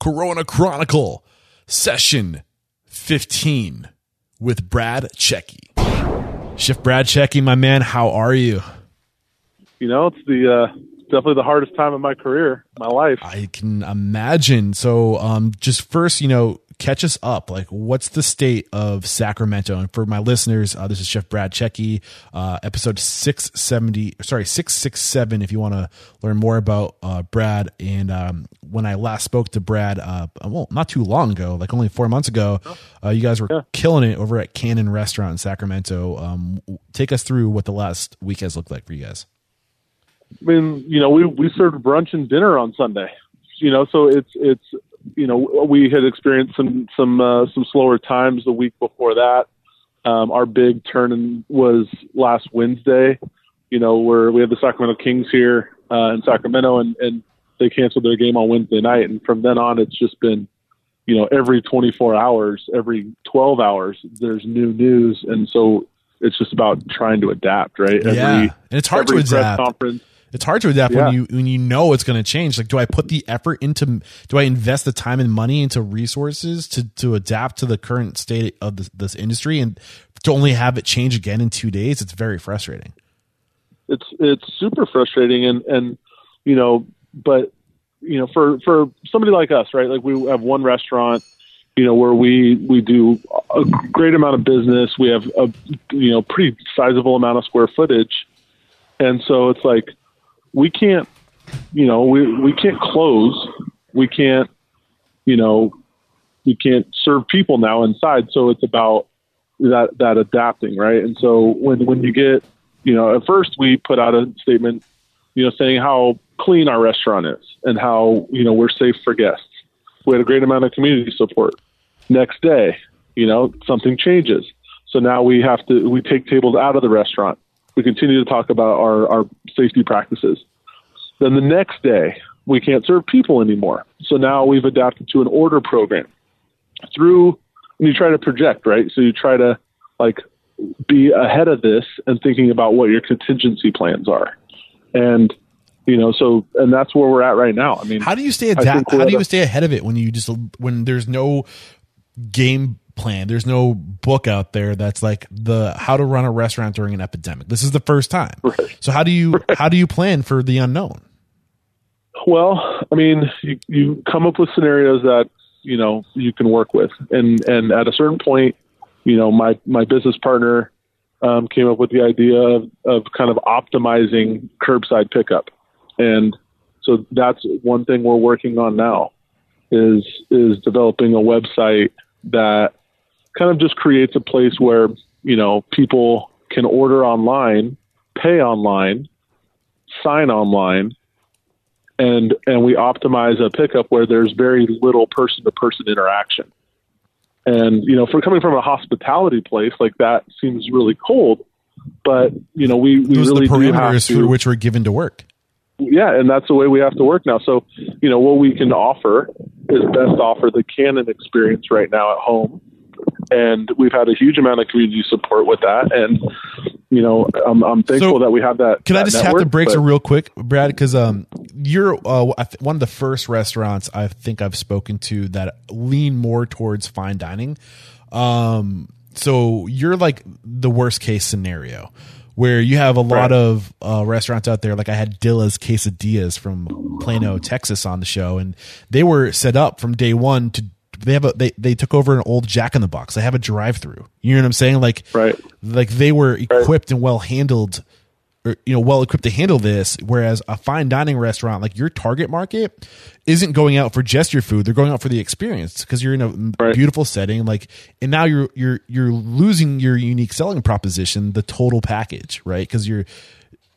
Corona Chronicle, session 15 with Brad Cecchi. Chef Brad Cecchi, my man, how are you? You know, it's the uh, definitely the hardest time of my career, my life. I can imagine. So, um, just first, you know, catch us up. Like, what's the state of Sacramento? And for my listeners, uh, this is Chef Brad Cecchi, uh, episode 670, sorry, 667, if you want to learn more about uh, Brad. And um, when I last spoke to Brad, uh, well, not too long ago, like only four months ago, uh, you guys were Yeah. killing it over at Canon Restaurant in Sacramento. Um, take us through what the last week has looked like for you guys. I mean, you know, we we served brunch and dinner on Sunday. You know, so it's it's you know we had experienced some some uh, some slower times the week before that. Um, our big turn was last Wednesday. You know, where we had the Sacramento Kings here uh, in Sacramento, and and they canceled their game on Wednesday night, and from then on, it's just been you know every 24 hours, every 12 hours, there's new news, and so it's just about trying to adapt, right? yeah, and it's hard to every adapt. conference. It's hard to adapt Yeah. when you when you know it's going to change. Like, do I put the effort into? Do I invest the time and money into resources to to adapt to the current state of this, this industry and to only have it change again in two days? It's very frustrating. it's it's super frustrating and and you know but you know for for somebody like us right like we have one restaurant you know where we we do a great amount of business we have a you know pretty sizable amount of square footage and so it's like we can't you know we we can't close we can't you know we can't serve people now inside so it's about that that adapting right and so when when you get you know, at first we put out a statement, you know, saying how clean our restaurant is and how, you know, we're safe for guests. We had a great amount of community support. Next day, you know, something changes. So now we have to, we take tables out of the restaurant. We continue to talk about our, our safety practices. Then the next day, we can't serve people anymore. So now we've adapted to an order program through, and you try to project, right? So you try to like be ahead of this and thinking about what your contingency plans are. And, you know, so, and that's where we're at right now. I mean, How do you stay adapt? How do you stay ahead of it when you just when there's no game plan? There's no book out there that's like the how to run a restaurant during an epidemic. This is the first time. Right. So how do you how do you plan for the unknown? Well, I mean, you, you come up with scenarios that you know you can work with, and and at a certain point, you know, my my business partner um, came up with the idea of, of kind of optimizing curbside pickup, and so that's one thing we're working on now is is developing a website that kind of just creates a place where you know people can order online, pay online, sign online, and and we optimize a pickup where there's very little person to person interaction. And you know, for coming from a hospitality place like that seems really cold, but you know, we we Those really the parameters to, through which we're given to work. yeah, and that's the way we have to work now. So, you know, what we can offer is best offer the Canon experience right now at home. And we've had a huge amount of community support with that. And, you know, I'm, I'm thankful So, that we have that. Can I that just have network, the breaks but- real quick, Brad? Because um, you're uh, one of the first restaurants I think I've spoken to that lean more towards fine dining. Um, so you're like the worst case scenario where you have a lot Right. of uh, restaurants out there. Like I had Dilla's Quesadillas from Plano, Texas, on the show, and they were set up from day one to. They have a they, they took over an old Jack in the Box. They have a drive through. You know what I'm saying? Like Right. like they were equipped and well handled or you know well equipped to handle this whereas a fine dining restaurant like your target market isn't going out for just your food they're going out for the experience because you're in a Right. beautiful setting like and now you're you're you're losing your unique selling proposition the total package right because you're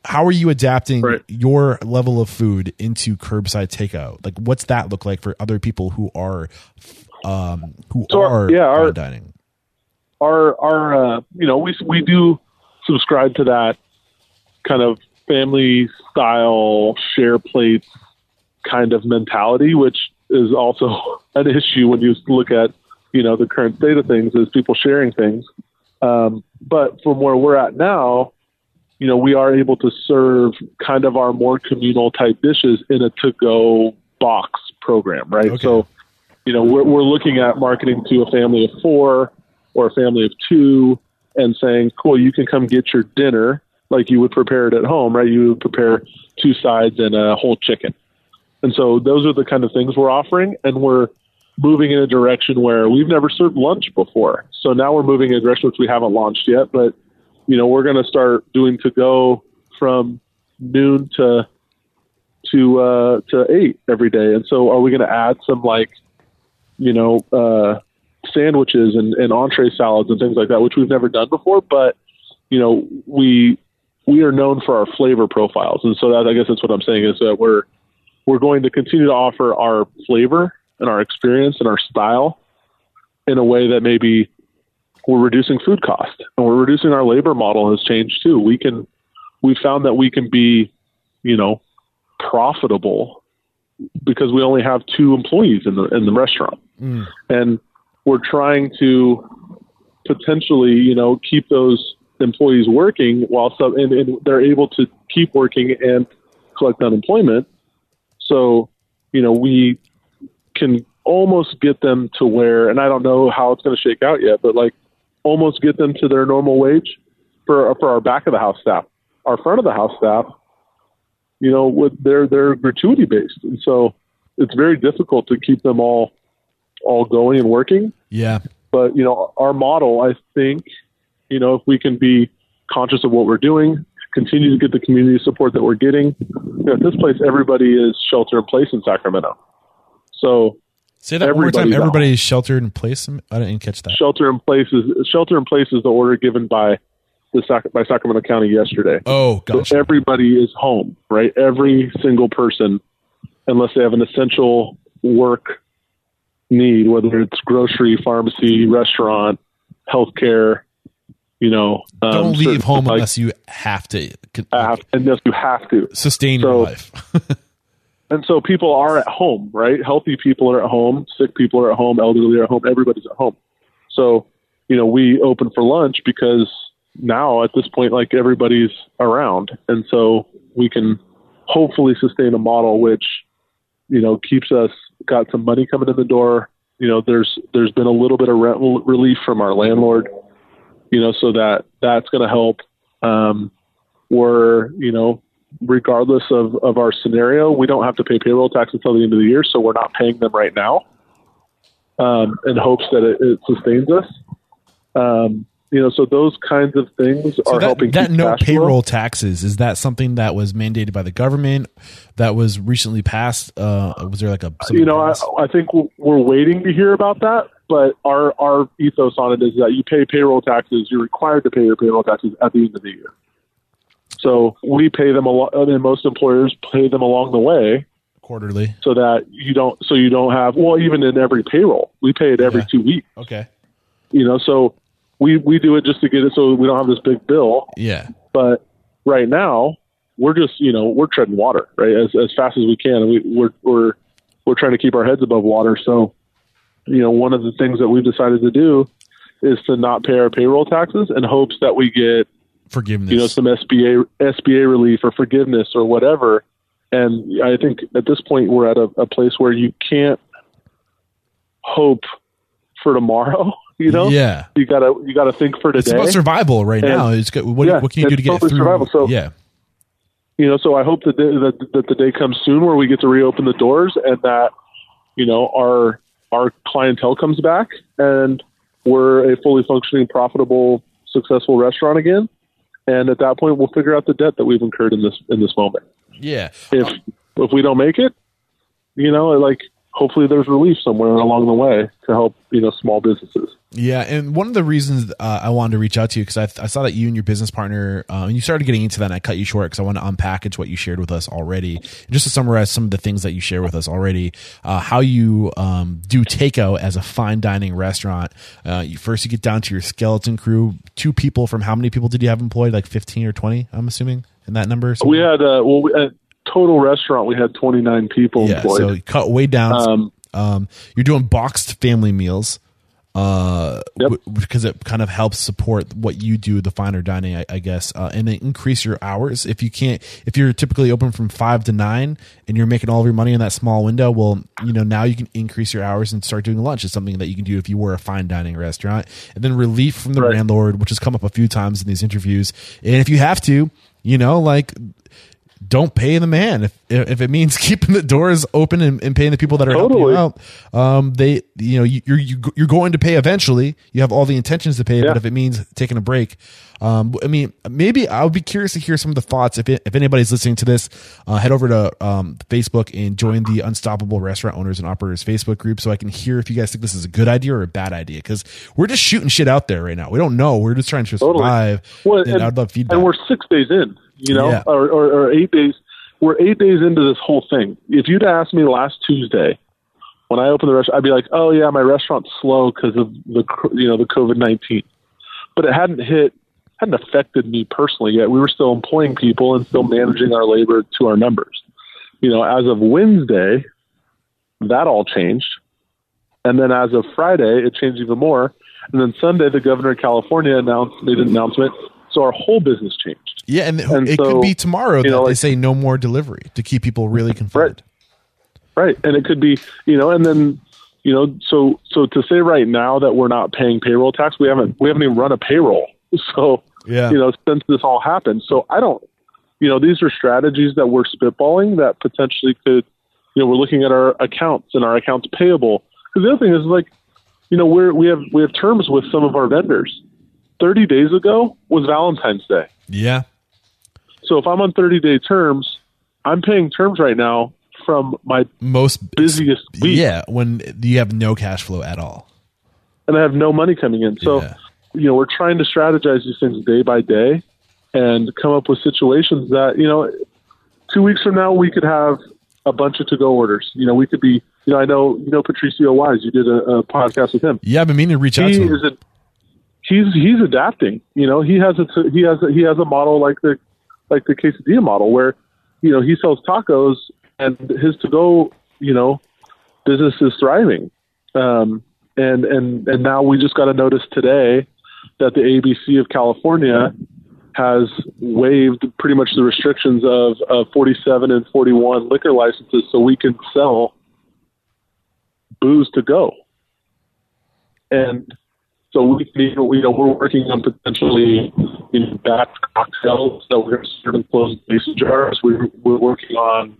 how are you adapting Right. your level of food into curbside takeout like what's that look like for other people who are um who So our- are yeah, our- dining our our uh, you know we we do subscribe to that kind of family style share plates kind of mentality, which is also an issue when you look at you know the current state of things is people sharing things. Um, but from where we're at now, you know, we are able to serve kind of our more communal type dishes in a to go box program, right? Okay. So you know, we're, we're looking at marketing to a family of four or a family of two and saying, cool, you can come get your dinner like you would prepare it at home, right? You would prepare two sides and a whole chicken. And so those are the kind of things we're offering. And we're moving in a direction where we've never served lunch before. So now we're moving in a direction which we haven't launched yet, but you know, we're going to start doing to go from noon to to uh, to eight every day. And so, are we going to add some like, you know, uh, sandwiches and, and entree salads and things like that, which we've never done before? But you know, we we are known for our flavor profiles, and so that I guess that's what I'm saying is that we're we're going to continue to offer our flavor and our experience and our style in a way that maybe we're reducing food cost and we're reducing our labor model has changed too. We can we found that we can be, you know, profitable because we only have two employees in the in the restaurant. Mm. And we're trying to potentially, you know, keep those employees working while some and, and they're able to keep working and collect unemployment. So, you know, we can almost get them to where and I don't know how it's going to shake out yet, but like almost get them to their normal wage for for our back of the house staff. Our front of the house staff, you know, with their they're gratuity based, and so it's very difficult to keep them all all going and working. Yeah. But you know, our model, I think, you know, if we can be conscious of what we're doing, continue to get the community support that we're getting. You know, at this place, everybody is shelter in place in Sacramento. So Say that one more time. Everybody's sheltered in place. I didn't catch that. Shelter in place is shelter in place is the order given by the by Sacramento County yesterday. Oh, gotcha. So everybody is home, right? Every single person, unless they have an essential work need, whether it's grocery, pharmacy, restaurant, healthcare. You know, um, don't leave home like, unless you have to. Have, unless you have to sustain so, your life. And so people are at home, right? Healthy people are at home, sick people are at home, elderly are at home, everybody's at home. So, you know, we open for lunch because now at this point, like everybody's around. And so we can hopefully sustain a model which, you know, keeps us got some money coming in the door. You know, there's there's been a little bit of rent relief from our landlord, you know, so that that's going to help. Um, we're, you know, regardless of, of our scenario, we don't have to pay payroll tax until the end of the year, so we're not paying them right now um, in hopes that it, it sustains us. Um, you know, so those kinds of things so are that, helping. That no payroll taxes is that something that was mandated by the government that was recently passed? Uh, was there like a you know I, I, think we're waiting to hear about that, but our our ethos on it is that you pay payroll taxes. You're required to pay your payroll taxes at the end of the year. So we pay them a lot. I mean, most employers pay them along the way quarterly, so that you don't. So you don't have. Well, even in every payroll, we pay it every yeah. two weeks. Okay. You know, so we we do it just to get it so we don't have this big bill. Yeah. But right now, we're just you know we're treading water right as as fast as we can, and we we're we're we're trying to keep our heads above water. So, you know, one of the things that we've decided to do is to not pay our payroll taxes in hopes that we get forgiveness, you know, some SBA SBA relief or forgiveness or whatever. And I think at this point we're at a, a place where you can't hope for tomorrow. You know, yeah, you gotta you gotta think for today. It's about survival right and, now. It's what, yeah, what can you do to get through? Survival. So yeah, you know, so I hope that, that that the day comes soon where we get to reopen the doors and that you know our our clientele comes back and we're a fully functioning, profitable, successful restaurant again and at that point we'll figure out the debt that we've incurred in this in this moment. Yeah. If if we don't make it, you know, like hopefully there's relief somewhere along the way to help you know small businesses. Yeah, and one of the reasons uh, I wanted to reach out to you because I, I, saw that you and your business partner, uh, and you started getting into that, and I cut you short because I want to unpackage what you shared with us already. And just to summarize some of the things that you share with us already, uh, how you um, do takeout as a fine dining restaurant. Uh, you, first, you get down to your skeleton crew. Two people from how many people did you have employed? Like fifteen or twenty? I'm assuming in that number. We had uh, well, we, at total restaurant we had 29 people yeah, employed. So cut way down. Um, um, you're doing boxed family meals uh, Yep. w- because it kind of helps support what you do, the finer dining, I, I guess, uh, and then increase your hours. If you can't, if you're typically open from five to nine and you're making all of your money in that small window, well, you know, now you can increase your hours and start doing lunch. It's something that you can do if you were a fine dining restaurant. And then relief from the Right. landlord, which has come up a few times in these interviews. And if you have to, you know, like, don't pay the man if if it means keeping the doors open and, and paying the people that are helping you out. Um, they you know you- you're you- you're going to pay eventually. You have all the intentions to pay, Yeah. but if it means taking a break, um, I mean maybe I would be curious to hear some of the thoughts. If it, if anybody's listening to this, uh, head over to um, Facebook and join the Unstoppable Restaurant Owners and Operators Facebook group so I can hear if you guys think this is a good idea or a bad idea because we're just shooting shit out there right now. We don't know. We're just trying to Totally. survive. Well, and, I'd love feedback. And we're six days in, you know, Yeah. or, or, or eight days. We're eight days into this whole thing. If you'd asked me last Tuesday when I opened the restaurant, I'd be like, "Oh yeah, my restaurant's slow because of the you know the COVID nineteen, but it hadn't hit, hadn't affected me personally yet. We were still employing people and still managing our labor to our numbers. You know, as of Wednesday, that all changed, and then as of Friday, it changed even more. And then Sunday, the governor of California announced made an announcement, so our whole business changed. Yeah, and, And it could be tomorrow that know, they like- say no more delivery to keep people really confined. Right. And it could be, you know, and then, you know, so so to say right now that we're not paying payroll tax, we haven't we haven't even run a payroll. So, Yeah. you know, since this all happened. So I don't you know, these are strategies that we're spitballing that potentially could you know, we're looking at our accounts and our accounts payable. Because the other thing is like, you know, we're we have we have terms with some of our vendors. Thirty days ago was Valentine's Day. Yeah. So if I'm on thirty day terms, I'm paying terms right now from my Most busiest week. Yeah, when you have no cash flow at all. and I have no money coming in. So, Yeah. you know, we're trying to strategize these things day by day and come up with situations that, you know, two weeks from now we could have a bunch of to go orders. You know, we could be, you know, I know, you know, Patricio Wise, you did a, a podcast with him. Yeah, I've been meaning to reach out to him. is a, he's, he's adapting, you know, he has a, he has a, he has a model like the, like the quesadilla model where, you know, he sells tacos and his to go, you know, business is thriving. Um, and, and, and now we just got a notice today that the ABC of California has waived pretty much the restrictions of, of 47 and 41 liquor licenses so we can sell booze to go. And so we you know, we're working on potentially you know, batch cocktails that we're going to serve in closed mason jars. We're, we're working on,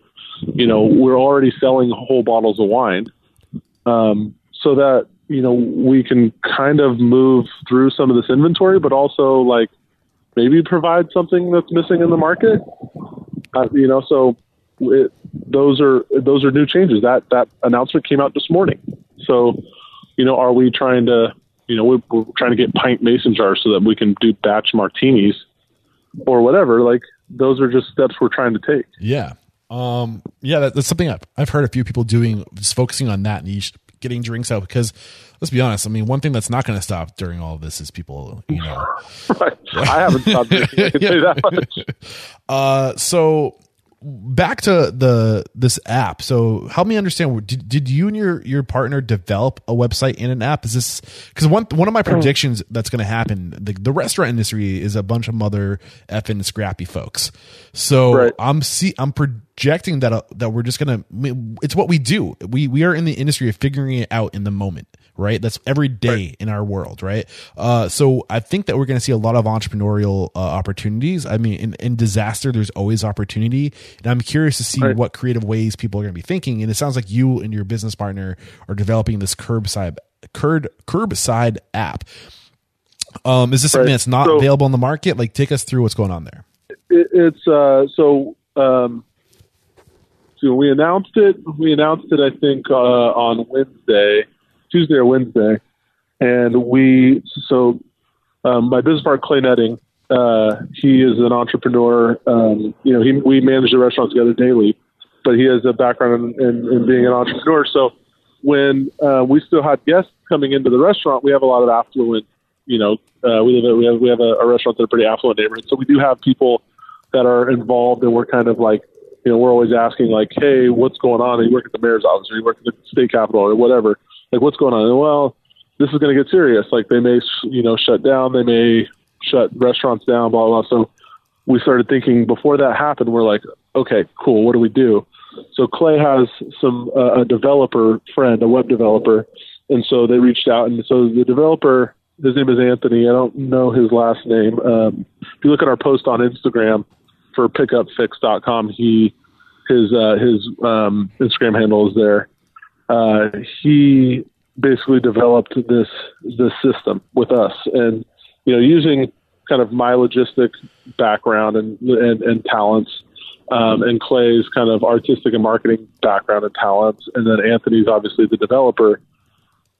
you know, we're already selling whole bottles of wine. Um, so that, you know, we can kind of move through some of this inventory, but also like maybe provide something that's missing in the market. Uh, you know, so it, those are those are new changes. That that announcement came out this morning. So, you know, are we trying to, you know, we're, we're trying to get pint mason jars so that we can do batch martinis or whatever. Like those are just steps we're trying to take. Yeah. Um, yeah, that, that's something I've, I've heard a few people doing, just focusing on that niche, getting drinks out. Because let's be honest, I mean, one thing that's not going to stop during all of this is people, you know. Right. I haven't stopped drinking. I can tell you that much. Uh, so back to the this app. So help me understand. Did, did you and your your partner develop a website and an app? Is this because one one of my hmm. predictions that's going to happen? The, the restaurant industry is a bunch of mother effing scrappy folks. So Right. I'm see I'm projecting that uh, that we're just gonna. It's what we do. We we are in the industry of figuring it out in the moment. Right, that's every day in our world, right? Uh, so I think that we're going to see a lot of entrepreneurial uh, opportunities. I mean, in, in disaster, there's always opportunity, and I'm curious to see Right. what creative ways people are going to be thinking. And it sounds like you and your business partner are developing this curbside curb curbside app. Um, is this something that's not So- available on the market? Like, take us through what's going on there. it, it's uh, so um, we announced it. We announced it, I think, uh, on Wednesday, Tuesday or Wednesday, and we so um, my business partner Clay Nutting. Uh, he is an entrepreneur. Um, you know, he, we manage the restaurant together daily, but he has a background in, in, in being an entrepreneur. So when uh, we still had guests coming into the restaurant, we have a lot of affluent. You know, uh, we live. We have we have a, a restaurant in a pretty affluent neighborhood, so we do have people that are involved, and we're kind of like, you know, we're always asking like, hey, what's going on? Are you work at the mayor's office, or you work at the state capitol, or whatever? Like, what's going on? And, well, this is going to get serious. Like they may, you know, shut down. They may shut restaurants down. Blah blah. So we started thinking before that happened. We're like, okay, cool. What do we do? So Clay has some uh, a developer friend, a web developer, and so they reached out. And so the developer, his name is Anthony. I don't know his last name. Um, if you look at our post on Instagram for pickupfixe.com, he his uh, his um, Instagram handle is there. Uh, he basically developed this this system with us, and you know, using kind of my logistic background and and, and talents, um, and Clay's kind of artistic and marketing background and talents, and then Anthony's obviously the developer.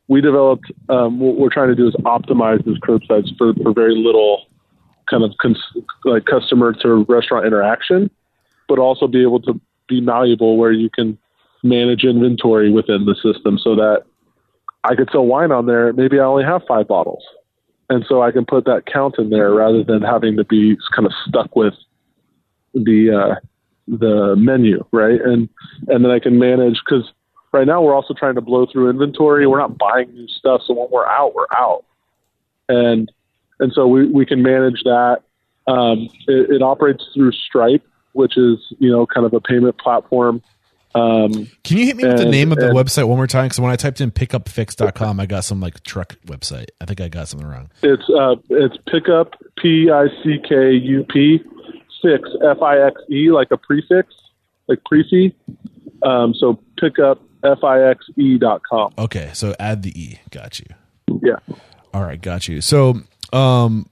We developed um, what we're trying to do is optimize this curbsides for, for very little kind of cons- like customer to restaurant interaction, but also be able to be malleable where you can manage inventory within the system so that I could sell wine on there. Maybe I only have five bottles. And so I can put that count in there rather than having to be kind of stuck with the, uh, the menu, right? And, and then I can manage because right now we're also trying to blow through inventory. We're not buying new stuff. So when we're out, we're out. And, and so we, we can manage that. Um, it, it operates through Stripe, which is, you know, kind of a payment platform um, Can you hit me with the name of the and, website one more time? Because when I typed in pickupfix.com, I got some like truck website. I think I got something wrong. It's uh, it's pickup p i c k u p fix f i x e like a prefix like prefix. Um, so pickup f i x e dot com. Okay, so add the e. Got you. Yeah. All right, got you. So um,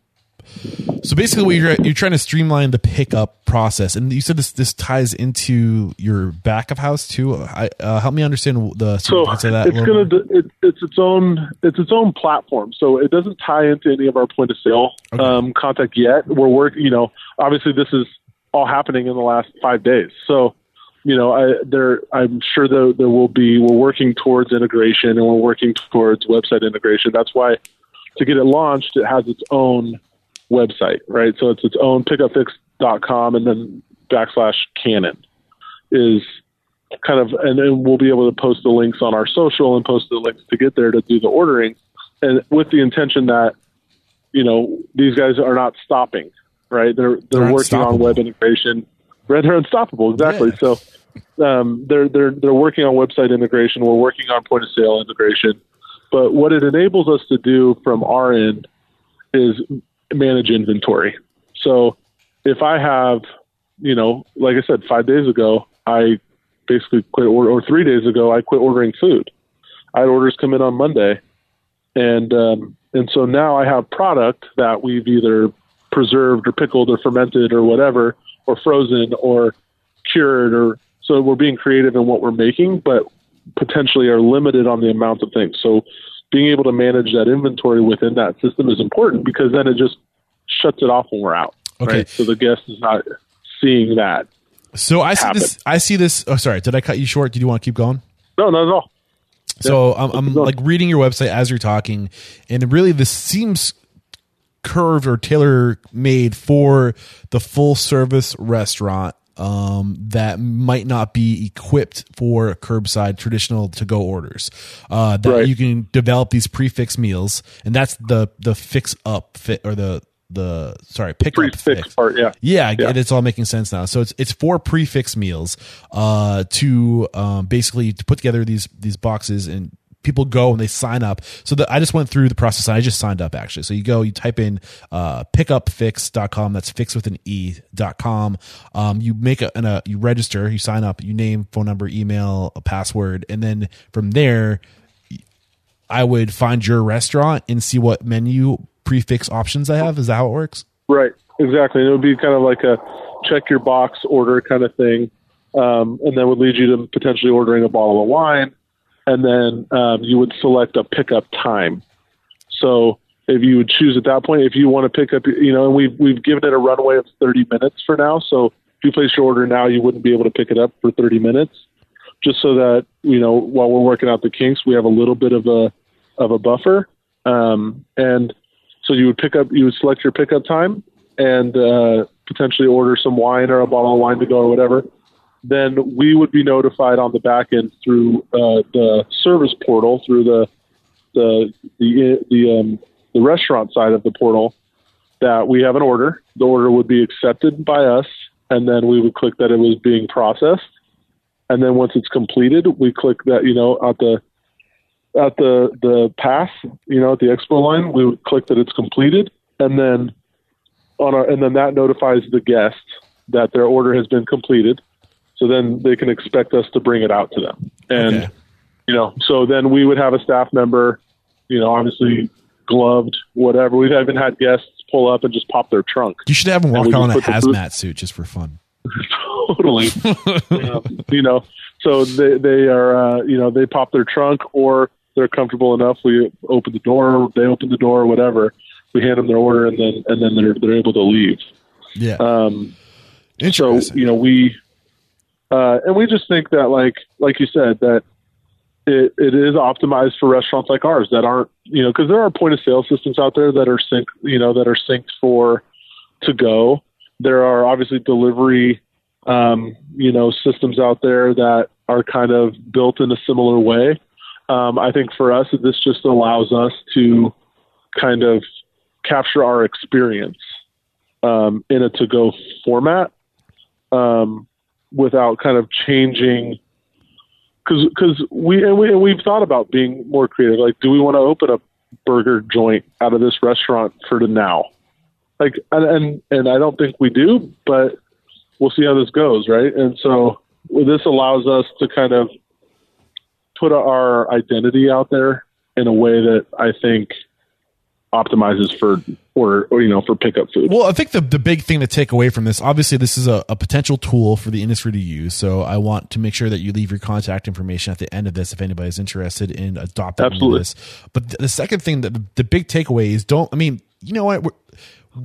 so basically, what you're you're trying to streamline the pickup process, and you said this this ties into your back of house too. I, uh, help me understand the so of that. It's gonna it, it's its own it's its own platform, so it doesn't tie into any of our point of sale okay. um, contact yet. We're working, you know, obviously this is all happening in the last five days, so you know, I, there, I'm sure there, there will be, we're working towards integration and we're working towards website integration. That's why to get it launched, it has its own website, right? So it's its own pickupfixe.com and then backslash canon is kind of, and then we'll be able to post the links on our social and post the links to get there to do the ordering. And with the intention that, you know, these guys are not stopping, right? They're, they're, they're working on web integration. Right. They're unstoppable. Exactly. Yeah. So, um, they're, they're, they're working on website integration. We're working on point of sale integration. But what it enables us to do from our end is manage inventory. So if I have, you know, like I said, five days ago, I basically quit, or, or three days ago, I quit ordering food. I had orders come in on Monday, and um, and so now I have product that we've either preserved or pickled or fermented or whatever, or frozen or cured, or so we're being creative in what we're making, but potentially are limited on the amount of things. So being able to manage that inventory within that system is important because then it just shuts it off when we're out. Okay. Right? So the guest is not seeing that. So I happen. see this. I see this. Oh, sorry. Did I cut you short? Did you want to keep going? No, not at all. So yeah, I'm, I'm like reading your website as you're talking, and really this seems curved or tailor made for the full service restaurant um, that might not be equipped for curbside traditional to go orders. Uh, that right. you can develop these prefix meals, and that's the the fix up fit or the the sorry pick prefix fix. part. Yeah, yeah, yeah. it's all making sense now. So it's it's for prefix meals uh, to um, basically to put together these these boxes and people go and they sign up. So the, I just went through the process. I just signed up actually. So you go, you type in uh, pickupfix.com. That's fix with an e dot com. Um, you make a, a, you register, you sign up, you name, phone number, email, a password, and then from there, I would find your restaurant and see what menu prefix options I have. Is that how it works? Right. Exactly. And it would be kind of like a check your box order kind of thing. Um, and that would lead you to potentially ordering a bottle of wine and then um, you would select a pickup time. So if you would choose at that point, if you want to pick up, you know, and we've we've given it a runway of 30 minutes for now. So if you place your order now, you wouldn't be able to pick it up for 30 minutes, just so that you know while we're working out the kinks, we have a little bit of a of a buffer. Um, and so you would pick up, you would select your pickup time, and uh, potentially order some wine or a bottle of wine to go or whatever then we would be notified on the back end through uh, the service portal through the the the the um, the restaurant side of the portal that we have an order. The order would be accepted by us, and then we would click that it was being processed. And then once it's completed, we click that you know at the at the the pass, you know, at the expo line, we would click that it's completed, and then on our and then that notifies the guest that their order has been completed. So then they can expect us to bring it out to them. And Okay. you know, so then we would have a staff member, you know, obviously gloved, whatever. We've even had guests pull up and just pop their trunk. You should have them walk in a hazmat suit just for fun. totally. Yeah, you know, so they they are uh, you know they pop their trunk or they're comfortable enough. We open the door, they open the door, whatever. We hand them their order, and then and then they're they're able to leave. Yeah. Um, so you know we uh, and we just think that like like you said that it, it is optimized for restaurants like ours that aren't you know because there are point of sale systems out there that are sync you know that are synced for to go. There are obviously delivery um, you know systems out there that are kind of built in a similar way. Um, i think for us this just allows us to kind of capture our experience um, in a to go format. Um, without kind of changing because because we and we and we've thought about being more creative. Like, do we want to open a burger joint out of this restaurant for the now? Like, and and, and I don't think we do, but we'll see how this goes, right? And so this allows us to kind of put our identity out there in a way that I think optimizes for or, or you know for pickup food. Well, I think the the big thing to take away from this, obviously, this is a, a potential tool for the industry to use. So I want to make sure that you leave your contact information at the end of this if anybody's interested in adopting Absolutely. this. But the, the second thing that the, the big takeaway is don't. I mean, you know what? We're,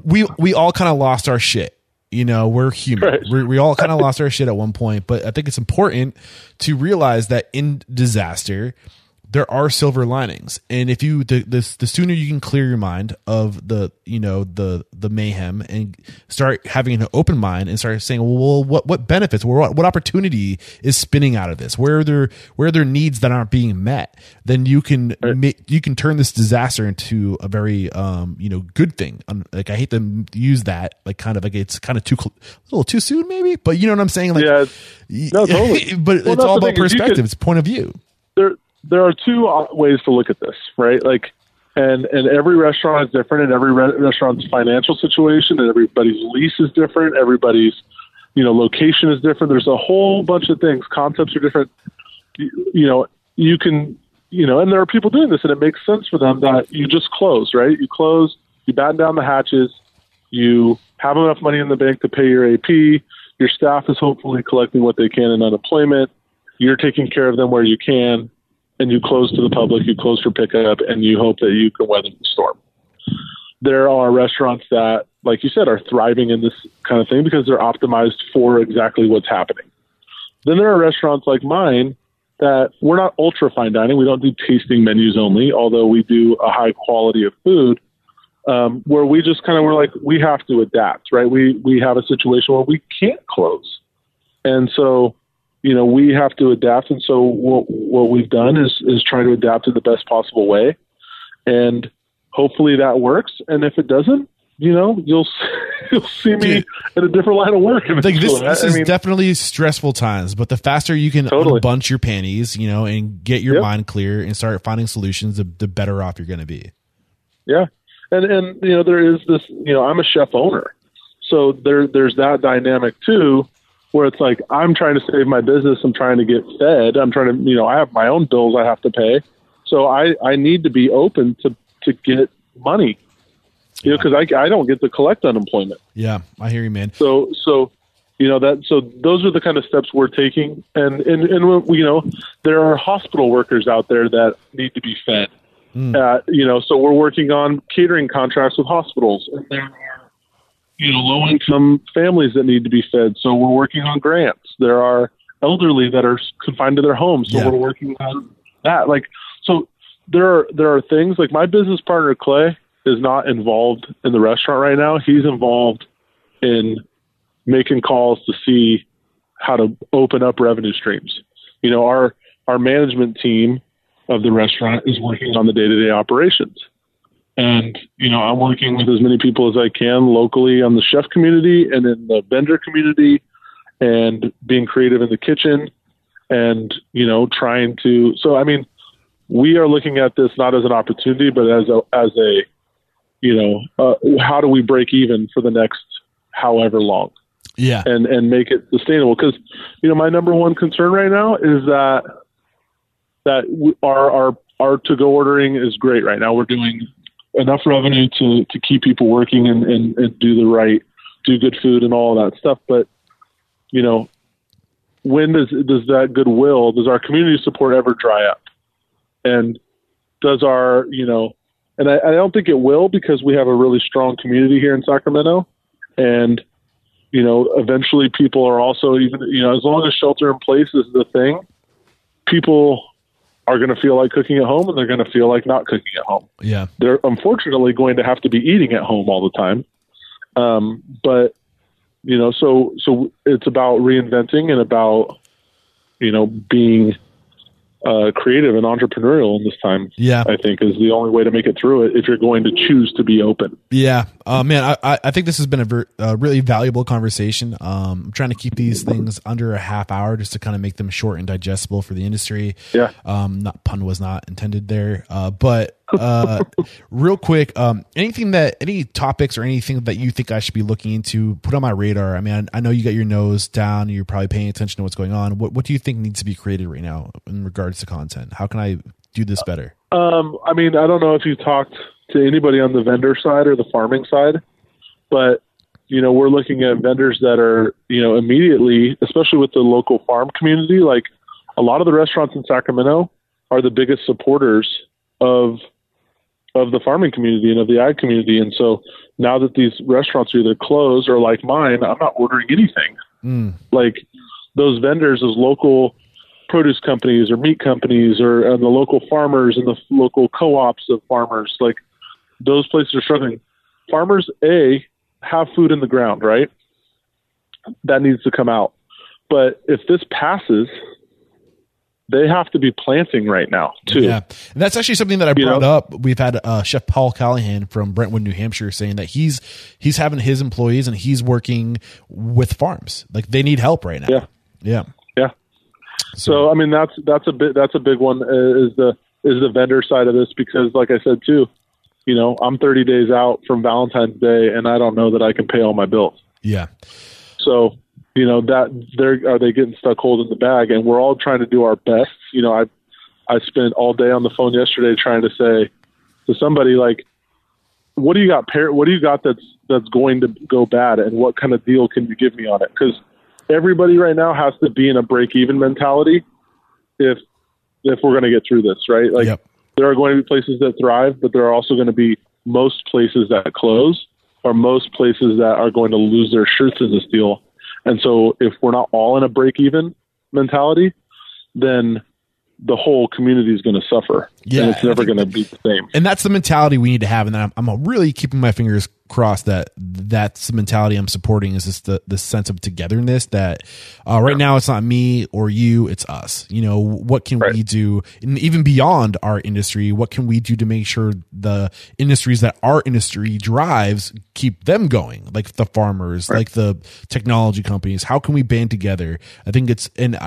we we all kind of lost our shit. You know, we're human. We're, we all kind of lost our shit at one point. But I think it's important to realize that in disaster, there are silver linings. And if you the, the the sooner you can clear your mind of the you know the the mayhem and start having an open mind and start saying well what what benefits what what opportunity is spinning out of this? Where are there where are there needs that aren't being met? Then you can make you can turn this disaster into a very um you know good thing. Like i hate to use that like kind of like it's kind of too cl- a little too soon maybe? But you know what i'm saying? Like yeah, no, totally. but Well, it's all about thing is you perspective. Could- it's point of view. There there are two uh, ways to look at this, right? Like, and and every restaurant is different, and every re- restaurant's financial situation, and everybody's lease is different. Everybody's you know location is different. There's a whole bunch of things. Concepts are different. You, you know, you can you know, and there are people doing this, and it makes sense for them that you just close, right? You close, you batten down the hatches, you have enough money in the bank to pay your AP. Your staff is hopefully collecting what they can in unemployment. You're taking care of them where you can, and you close to the public. You close for pickup, and you hope that you can weather the storm. There are restaurants that, like you said, are thriving in this kind of thing because they're optimized for exactly what's happening. Then there are restaurants like mine that we're not ultra fine dining. We don't do tasting menus only, although we do a high quality of food. Um, where we just kind of were like, we have to adapt, right? We we have a situation where we can't close, and so you know we have to adapt. And so what what we've done is is try to adapt in the best possible way, and hopefully that works. And if it doesn't, you know, you'll you'll see me in a different line of work. like this, this I is mean, definitely stressful times, but the faster you can Totally. unbunch your panties, you know, and get your Yep. mind clear and start finding solutions, the, the better off you're going to be. Yeah, and and you know there is this. You know, I'm a chef owner, so there there's that dynamic too, where it's like I'm trying to save my business. I'm trying to get fed. I'm trying to you know I have my own bills I have to pay, so I I need to be open to to get money. You know, because I I don't get to collect unemployment. Yeah, I hear you, man. So so you know that so those are the kind of steps we're taking, and and and you know there are hospital workers out there that need to be fed. Uh, you know, so we're working on catering contracts with hospitals, and there are you know low income families that need to be fed. So we're working on grants. There are elderly that are confined to their homes, so Yeah. we're working on that. Like so, there are there are things like my business partner Clay is not involved in the restaurant right now. He's involved in making calls to see how to open up revenue streams. You know, our our management team of the restaurant is working on the day to day operations. And, you know, I'm working with as many people as I can locally on the chef community and in the vendor community and being creative in the kitchen and, you know, trying to. So, I mean, we are looking at this not as an opportunity, but as a, as a, you know, uh, how do we break even for the next however long? Yeah. And, and make it sustainable. Cause, you know, my number one concern right now is that, that our, our, our to go ordering is great right now. We're doing enough revenue to, to keep people working and, and, and do the right, do good food and all that stuff. But, you know, when does, does that goodwill, does our community support ever dry up? And does our, you know, and I, I don't think it will because we have a really strong community here in Sacramento. And, you know, eventually people are also even, you know, as long as shelter in place is the thing, people are going to feel like cooking at home and they're going to feel like not cooking at home. Yeah. They're unfortunately going to have to be eating at home all the time. Um, but you know, so, so it's about reinventing and about, you know, being, uh, creative and entrepreneurial in this time. Yeah. I think is the only way to make it through it if you're going to choose to be open. Yeah. Uh, man, I, I think this has been a, ver- a really valuable conversation. Um, I'm trying to keep these things under a half hour just to kind of make them short and digestible for the industry. Yeah. Um, not pun was not intended there. Uh, but, uh, real quick, um, anything that, any topics or anything that you think I should be looking into, put on my radar. I mean, I, I know you got your nose down you're probably paying attention to what's going on. What, what do you think needs to be created right now in regards to content? How can I do this better? Um, I mean, I don't know if you talked to anybody on the vendor side or the farming side, but you know, we're looking at vendors that are, you know, immediately, especially with the local farm community, like a lot of the restaurants in Sacramento are the biggest supporters of of the farming community and of the ag community. And so now that these restaurants are either closed or like mine, I'm not ordering anything. Mm. Like those vendors, those local produce companies or meat companies or and the local farmers and the local co-ops of farmers, like those places are struggling. Farmers, A, have food in the ground, right? That needs to come out. But if this passes, they have to be planting right now too. Yeah, and that's actually something that I You brought know? up. We've had uh, Chef Paul Callahan from Brentwood, New Hampshire, saying that he's he's having his employees and he's working with farms. Like they need help right now. Yeah. yeah, Yeah. So I mean that's that's a bit that's a big one uh, is the is the vendor side of this because like I said too, you know I'm 30 days out from Valentine's Day and I don't know that I can pay all my bills. yeah, So you know that they're are they getting stuck holding the bag and we're all trying to do our best. You know I I spent all day on the phone yesterday trying to say to somebody like, what do you got? Par- what do you got that's that's going to go bad and what kind of deal can you give me on it? Because everybody right now has to be in a break even mentality if if we're going to get through this, right? Like Yep. there are going to be places that thrive, but there are also going to be most places that close or most places that are going to lose their shirts in this deal. And so if we're not all in a break even mentality, then the whole community is going to suffer. Yeah, And it's never going to be the same. and that's the mentality we need to have. And I'm, I'm really keeping my fingers crossed that that's the mentality I'm supporting. Is just the the sense of togetherness that uh, right now it's not me or you, it's us. You know, what can we do, and even beyond our industry? What can we do to make sure the industries that our industry drives keep them going, like the farmers, like the technology companies? How can we band together? I think it's and.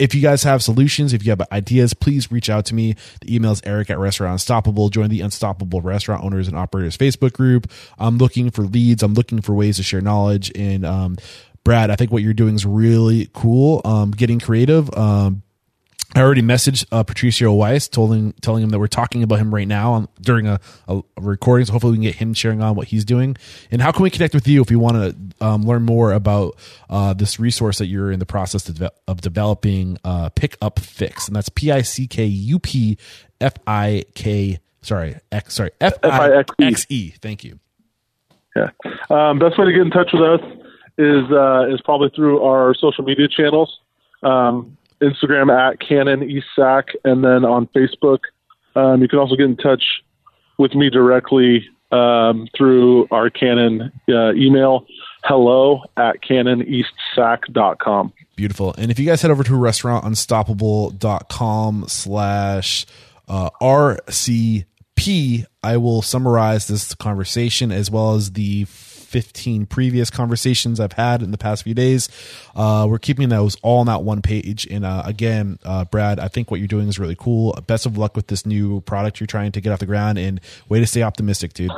If you guys have solutions, if you have ideas, please reach out to me. The email is eric at restaurant unstoppable. Join the unstoppable restaurant owners and operators Facebook group. I'm looking for leads. I'm looking for ways to share knowledge. And, um, Brad, I think what you're doing is really cool. Um, getting creative. Um, I already messaged uh, Patricio Weiss, telling telling him that we're talking about him right now on, during a, a recording. So hopefully we can get him sharing on what he's doing. And how can we connect with you if you want to um, learn more about uh, this resource that you're in the process of, deve- of developing? Uh, Pick Up Fix, and that's P I C K U P F I K. Sorry, X. Sorry, F I X E. Thank you. Yeah. Um, best way to get in touch with us is uh, is probably through our social media channels. Um, Instagram at Canon East Sac, and then on Facebook. Um, you can also get in touch with me directly um, through our Canon uh, email, hello at canoneastsac.com. Beautiful. And if you guys head over to restaurantunstoppable.com slash uh, RCP. I will summarize this conversation as well as the 15 previous conversations I've had in the past few days. Uh, we're keeping those all on that one page. And uh, again, uh, Brad, I think what you're doing is really cool. Best of luck with this new product you're trying to get off the ground and way to stay optimistic, dude.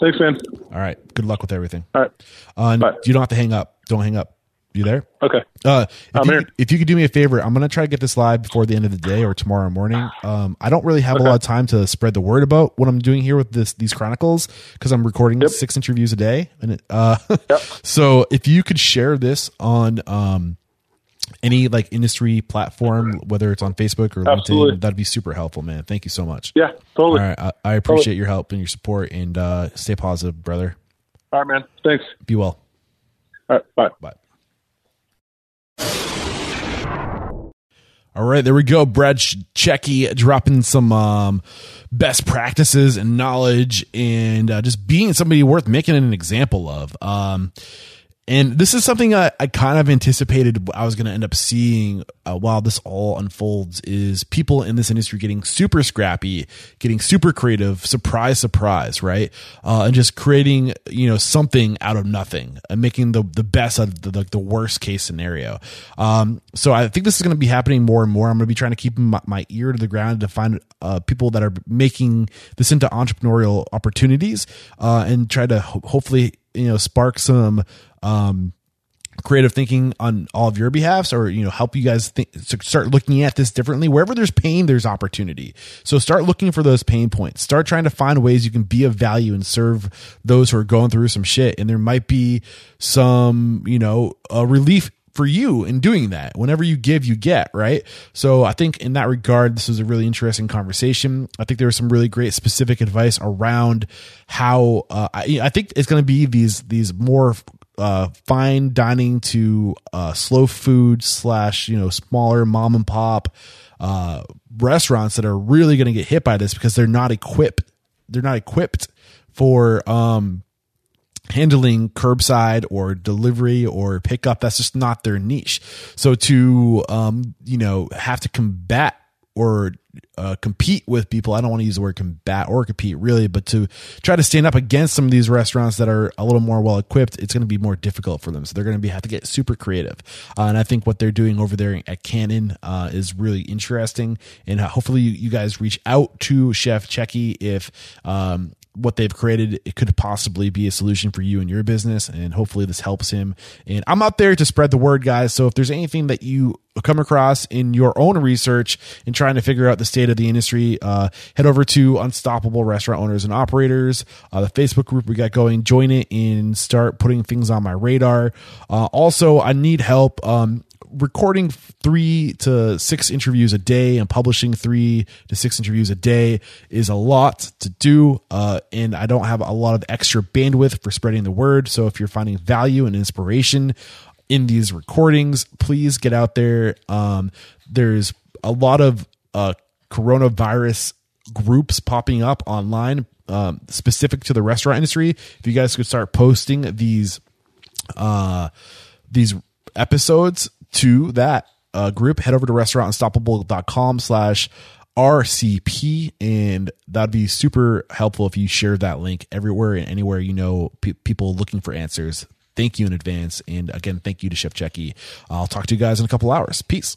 Thanks, man. All right. Good luck with everything. All right. Uh, you don't have to hang up. Don't hang up. You there? Okay. Uh, if, I'm you, here. could- if you could do me a favor, I'm gonna try to get this live before the end of the day or tomorrow morning. Um, I don't really have a lot of time to spread the word about what I'm doing here with this these chronicles because I'm recording Yep. six interviews a day, and it, uh, Yep. so if you could share this on um any like industry platform, whether it's on Facebook or Absolutely. LinkedIn, that'd be super helpful, man. Thank you so much. Yeah, totally. All right, I, I appreciate your help and your support, and uh, stay positive, brother. All right, man. Thanks. Be well. All right. Bye. Bye. All right, there we go. Brad Cecchi dropping some um, best practices and knowledge, and uh, just being somebody worth making an example of. Um, and this is something I, I kind of anticipated I was going to end up seeing uh, while this all unfolds is people in this industry getting super scrappy, getting super creative, surprise, surprise, right? Uh, and just creating, you know, something out of nothing and making the, the best of the, like the worst case scenario. Um, so I think this is going to be happening more and more. I'm going to be trying to keep my, my ear to the ground to find uh, people that are making this into entrepreneurial opportunities uh, and try to ho- hopefully, you know, spark some um, creative thinking on all of your behalfs or you know help you guys think start looking at this differently. Wherever there's pain there's opportunity. So start looking for those pain points. Start trying to find ways you can be of value and serve those who are going through some shit. And there might be some you know a relief for you in doing that. Whenever you give you get right? So i think in that regard this was a really interesting conversation. I think there was some really great specific advice around how uh, I, I think it's going to be these these more uh, fine dining to uh, slow food slash you know smaller mom and pop uh, restaurants that are really going to get hit by this because they're not equipped they're not equipped for um, handling curbside or delivery or pickup. That's just not their niche. So to um you know have to combat or uh, compete with people. I don't want to use the word combat or compete really but to try to stand up against some of these restaurants that are a little more well equipped it's going to be more difficult for them. So they're going to be have to get super creative. Uh, and i think what they're doing over there at canon uh, is really interesting. And hopefully you, you guys reach out to chef Cecchi if um, what they've created it could possibly be a solution for you and your business and hopefully this helps him. And i'm out there to spread the word guys. So if there's anything that you come across in your own research and trying to figure out the state of the industry uh, head over to unstoppable restaurant owners and operators uh, the facebook group we got going. Join it and start putting things on my radar. Uh, also i need help um, recording three to six interviews a day and publishing three to six interviews a day is a lot to do. Uh, and I don't have a lot of extra bandwidth for spreading the word. So if you're finding value and inspiration in these recordings, please get out there. Um, there's a lot of uh, coronavirus groups popping up online um, specific to the restaurant industry. If you guys could start posting these uh, these episodes to that uh, group, head over to restaurantunstoppable.com slash RCP. And that'd be super helpful if you share that link everywhere and anywhere you know pe- people looking for answers. Thank you in advance. And again, thank you to Chef Cecchi. I'll talk to you guys in a couple hours. Peace.